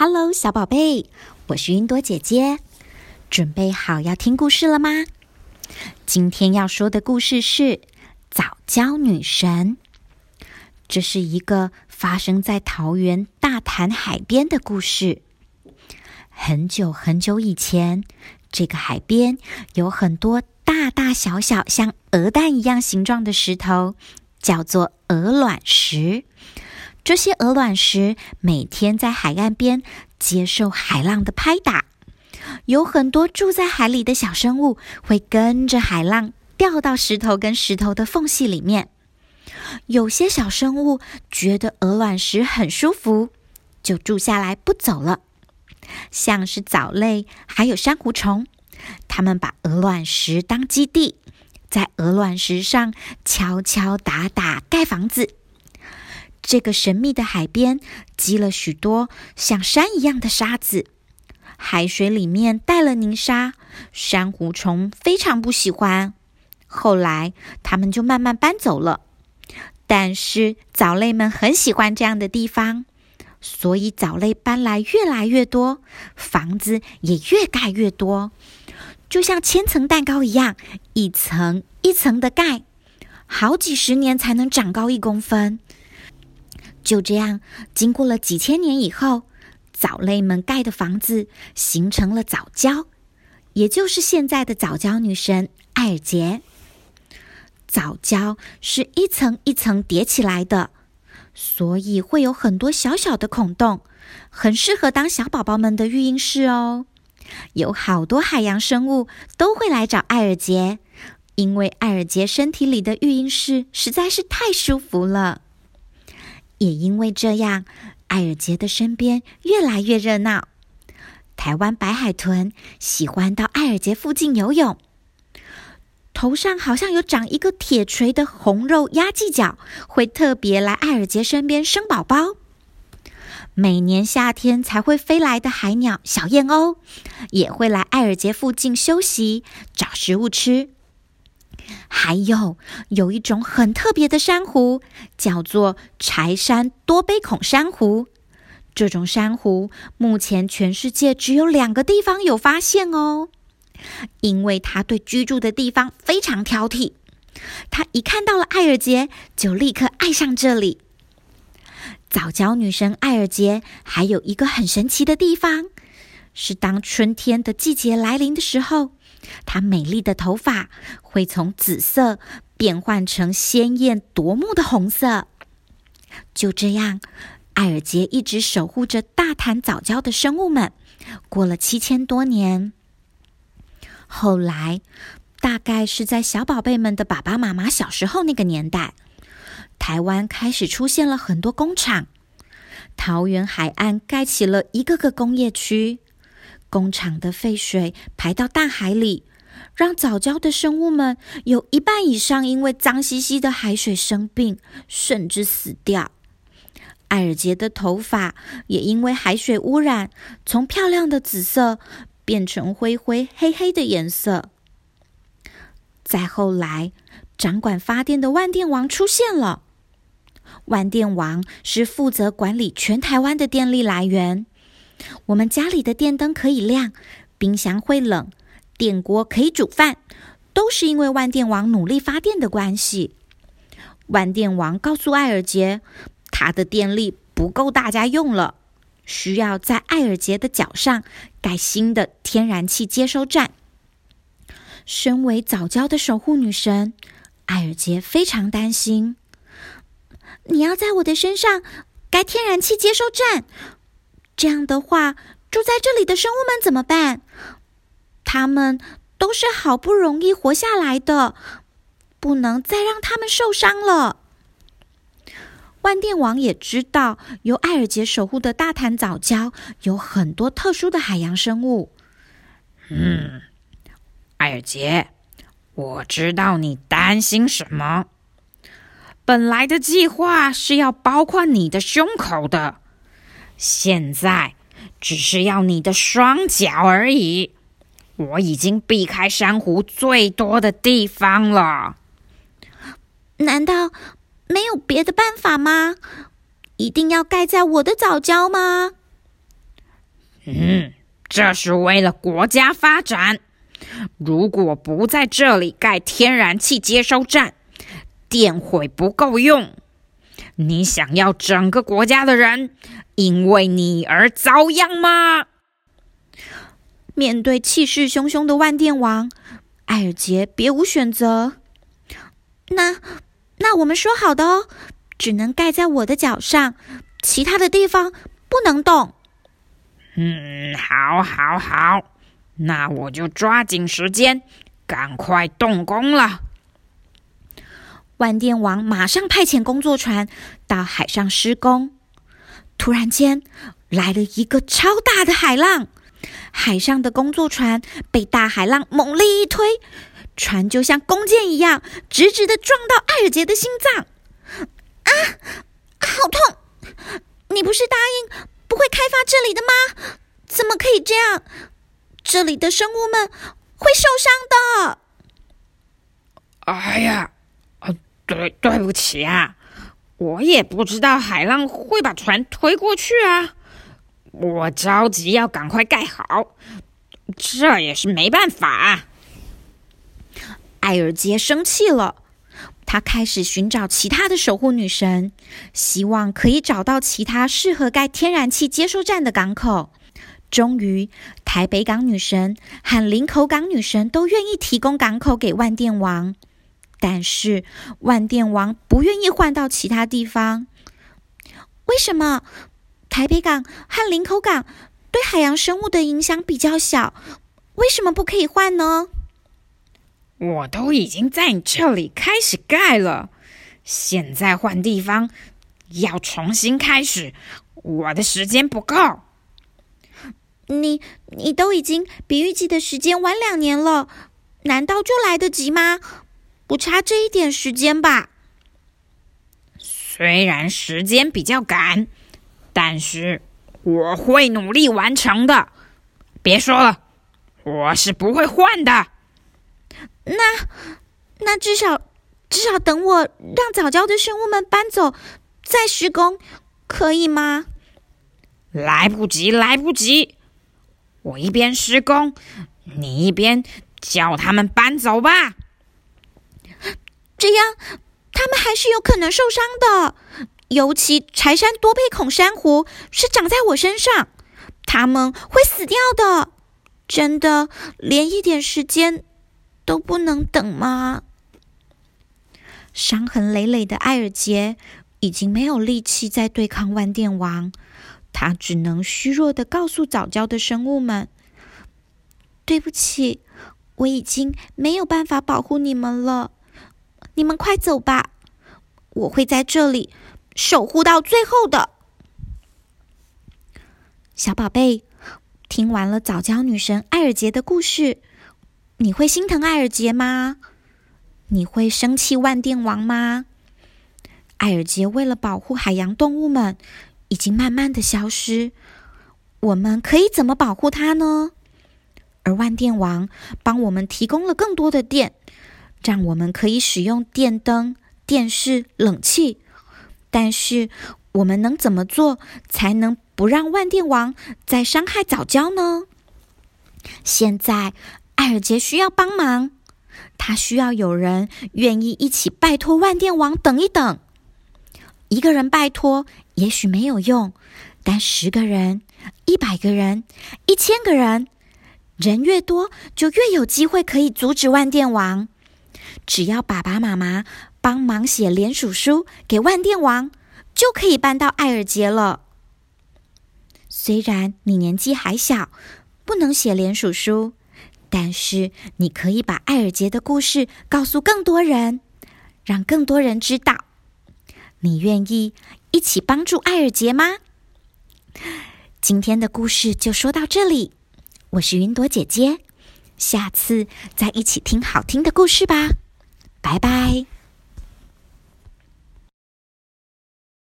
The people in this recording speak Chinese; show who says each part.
Speaker 1: Hello，小宝贝，我是云朵姐姐，准备好要听故事了吗？今天要说的故事是《早教女神》，这是一个发生在桃园大潭海边的故事。很久很久以前，这个海边有很多大大小小像鹅蛋一样形状的石头，叫做鹅卵石。这些鹅卵石每天在海岸边接受海浪的拍打，有很多住在海里的小生物会跟着海浪掉到石头跟石头的缝隙里面。有些小生物觉得鹅卵石很舒服，就住下来不走了。像是藻类还有珊瑚虫，它们把鹅卵石当基地，在鹅卵石上敲敲打打盖房子。这个神秘的海边积了许多像山一样的沙子，海水里面带了泥沙，珊瑚虫非常不喜欢。后来，它们就慢慢搬走了。但是，藻类们很喜欢这样的地方，所以藻类搬来越来越多，房子也越盖越多，就像千层蛋糕一样，一层一层的盖，好几十年才能长高一公分。就这样，经过了几千年以后，藻类们盖的房子形成了藻礁，也就是现在的藻礁女神艾尔杰。藻礁是一层一层叠起来的，所以会有很多小小的孔洞，很适合当小宝宝们的育婴室哦。有好多海洋生物都会来找艾尔杰，因为艾尔杰身体里的育婴室实在是太舒服了。也因为这样，艾尔杰的身边越来越热闹。台湾白海豚喜欢到艾尔杰附近游泳，头上好像有长一个铁锤的红肉鸭髻角，会特别来艾尔杰身边生宝宝。每年夏天才会飞来的海鸟小燕鸥，也会来艾尔杰附近休息，找食物吃。还有有一种很特别的珊瑚，叫做柴山多杯孔珊瑚。这种珊瑚目前全世界只有两个地方有发现哦。因为它对居住的地方非常挑剔，它一看到了艾尔杰，就立刻爱上这里。早教女神艾尔杰还有一个很神奇的地方，是当春天的季节来临的时候。她美丽的头发会从紫色变换成鲜艳夺目的红色。就这样，艾尔杰一直守护着大潭早教的生物们，过了七千多年。后来，大概是在小宝贝们的爸爸妈妈小时候那个年代，台湾开始出现了很多工厂，桃园海岸盖起了一个个工业区。工厂的废水排到大海里，让早教的生物们有一半以上因为脏兮兮的海水生病，甚至死掉。艾尔杰的头发也因为海水污染，从漂亮的紫色变成灰灰黑黑的颜色。再后来，掌管发电的万电王出现了。万电王是负责管理全台湾的电力来源。我们家里的电灯可以亮，冰箱会冷，电锅可以煮饭，都是因为万电王努力发电的关系。万电王告诉艾尔杰，他的电力不够大家用了，需要在艾尔杰的脚上盖新的天然气接收站。身为早教的守护女神，艾尔杰非常担心，你要在我的身上盖天然气接收站。这样的话，住在这里的生物们怎么办？他们都是好不容易活下来的，不能再让他们受伤了。万电王也知道，由艾尔杰守护的大潭藻礁有很多特殊的海洋生物。
Speaker 2: 嗯，艾尔杰，我知道你担心什么。本来的计划是要包括你的胸口的。现在只是要你的双脚而已。我已经避开珊瑚最多的地方了。
Speaker 1: 难道没有别的办法吗？一定要盖在我的早教吗？
Speaker 2: 嗯，这是为了国家发展。如果不在这里盖天然气接收站，电会不够用。你想要整个国家的人因为你而遭殃吗？
Speaker 1: 面对气势汹汹的万电王，艾尔杰别无选择。那，那我们说好的哦，只能盖在我的脚上，其他的地方不能动。
Speaker 2: 嗯，好，好，好，那我就抓紧时间，赶快动工了。
Speaker 1: 万电王马上派遣工作船到海上施工。突然间，来了一个超大的海浪，海上的工作船被大海浪猛力一推，船就像弓箭一样，直直的撞到艾尔杰的心脏。啊，好痛！你不是答应？不会开发这里的吗？怎么可以这样？这里的生物们会受伤的。
Speaker 2: 哎呀，对，对不起啊，我也不知道海浪会把船推过去啊。我着急要赶快盖好，这也是没办法。
Speaker 1: 艾尔杰生气了。他开始寻找其他的守护女神，希望可以找到其他适合盖天然气接收站的港口。终于，台北港女神和林口港女神都愿意提供港口给万电王，但是万电王不愿意换到其他地方。为什么？台北港和林口港对海洋生物的影响比较小，为什么不可以换呢？
Speaker 2: 我都已经在你这里开始盖了，现在换地方要重新开始，我的时间不够。
Speaker 1: 你你都已经比预计的时间晚两年了，难道就来得及吗？不差这一点时间吧？
Speaker 2: 虽然时间比较赶，但是我会努力完成的。别说了，我是不会换的。
Speaker 1: 那，那至少，至少等我让早教的生物们搬走再施工，可以吗？
Speaker 2: 来不及，来不及！我一边施工，你一边叫他们搬走吧。
Speaker 1: 这样，他们还是有可能受伤的。尤其柴山多佩孔珊瑚是长在我身上，他们会死掉的。真的，连一点时间。都不能等吗？伤痕累累的艾尔杰已经没有力气再对抗万电王，他只能虚弱的告诉早教的生物们：“对不起，我已经没有办法保护你们了，你们快走吧，我会在这里守护到最后的。”小宝贝，听完了早教女神艾尔杰的故事。你会心疼艾尔杰吗？你会生气万电王吗？艾尔杰为了保护海洋动物们，已经慢慢的消失。我们可以怎么保护它呢？而万电王帮我们提供了更多的电，让我们可以使用电灯、电视、冷气。但是，我们能怎么做才能不让万电王再伤害早教呢？现在。艾尔杰需要帮忙，他需要有人愿意一起拜托万电王等一等。一个人拜托也许没有用，但十个人、一百个人、一千个人，人越多就越有机会可以阻止万电王。只要爸爸妈妈帮忙写联署书给万电王，就可以搬到艾尔杰了。虽然你年纪还小，不能写联署书。但是，你可以把艾尔杰的故事告诉更多人，让更多人知道。你愿意一起帮助艾尔杰吗？今天的故事就说到这里，我是云朵姐姐，下次再一起听好听的故事吧，拜拜。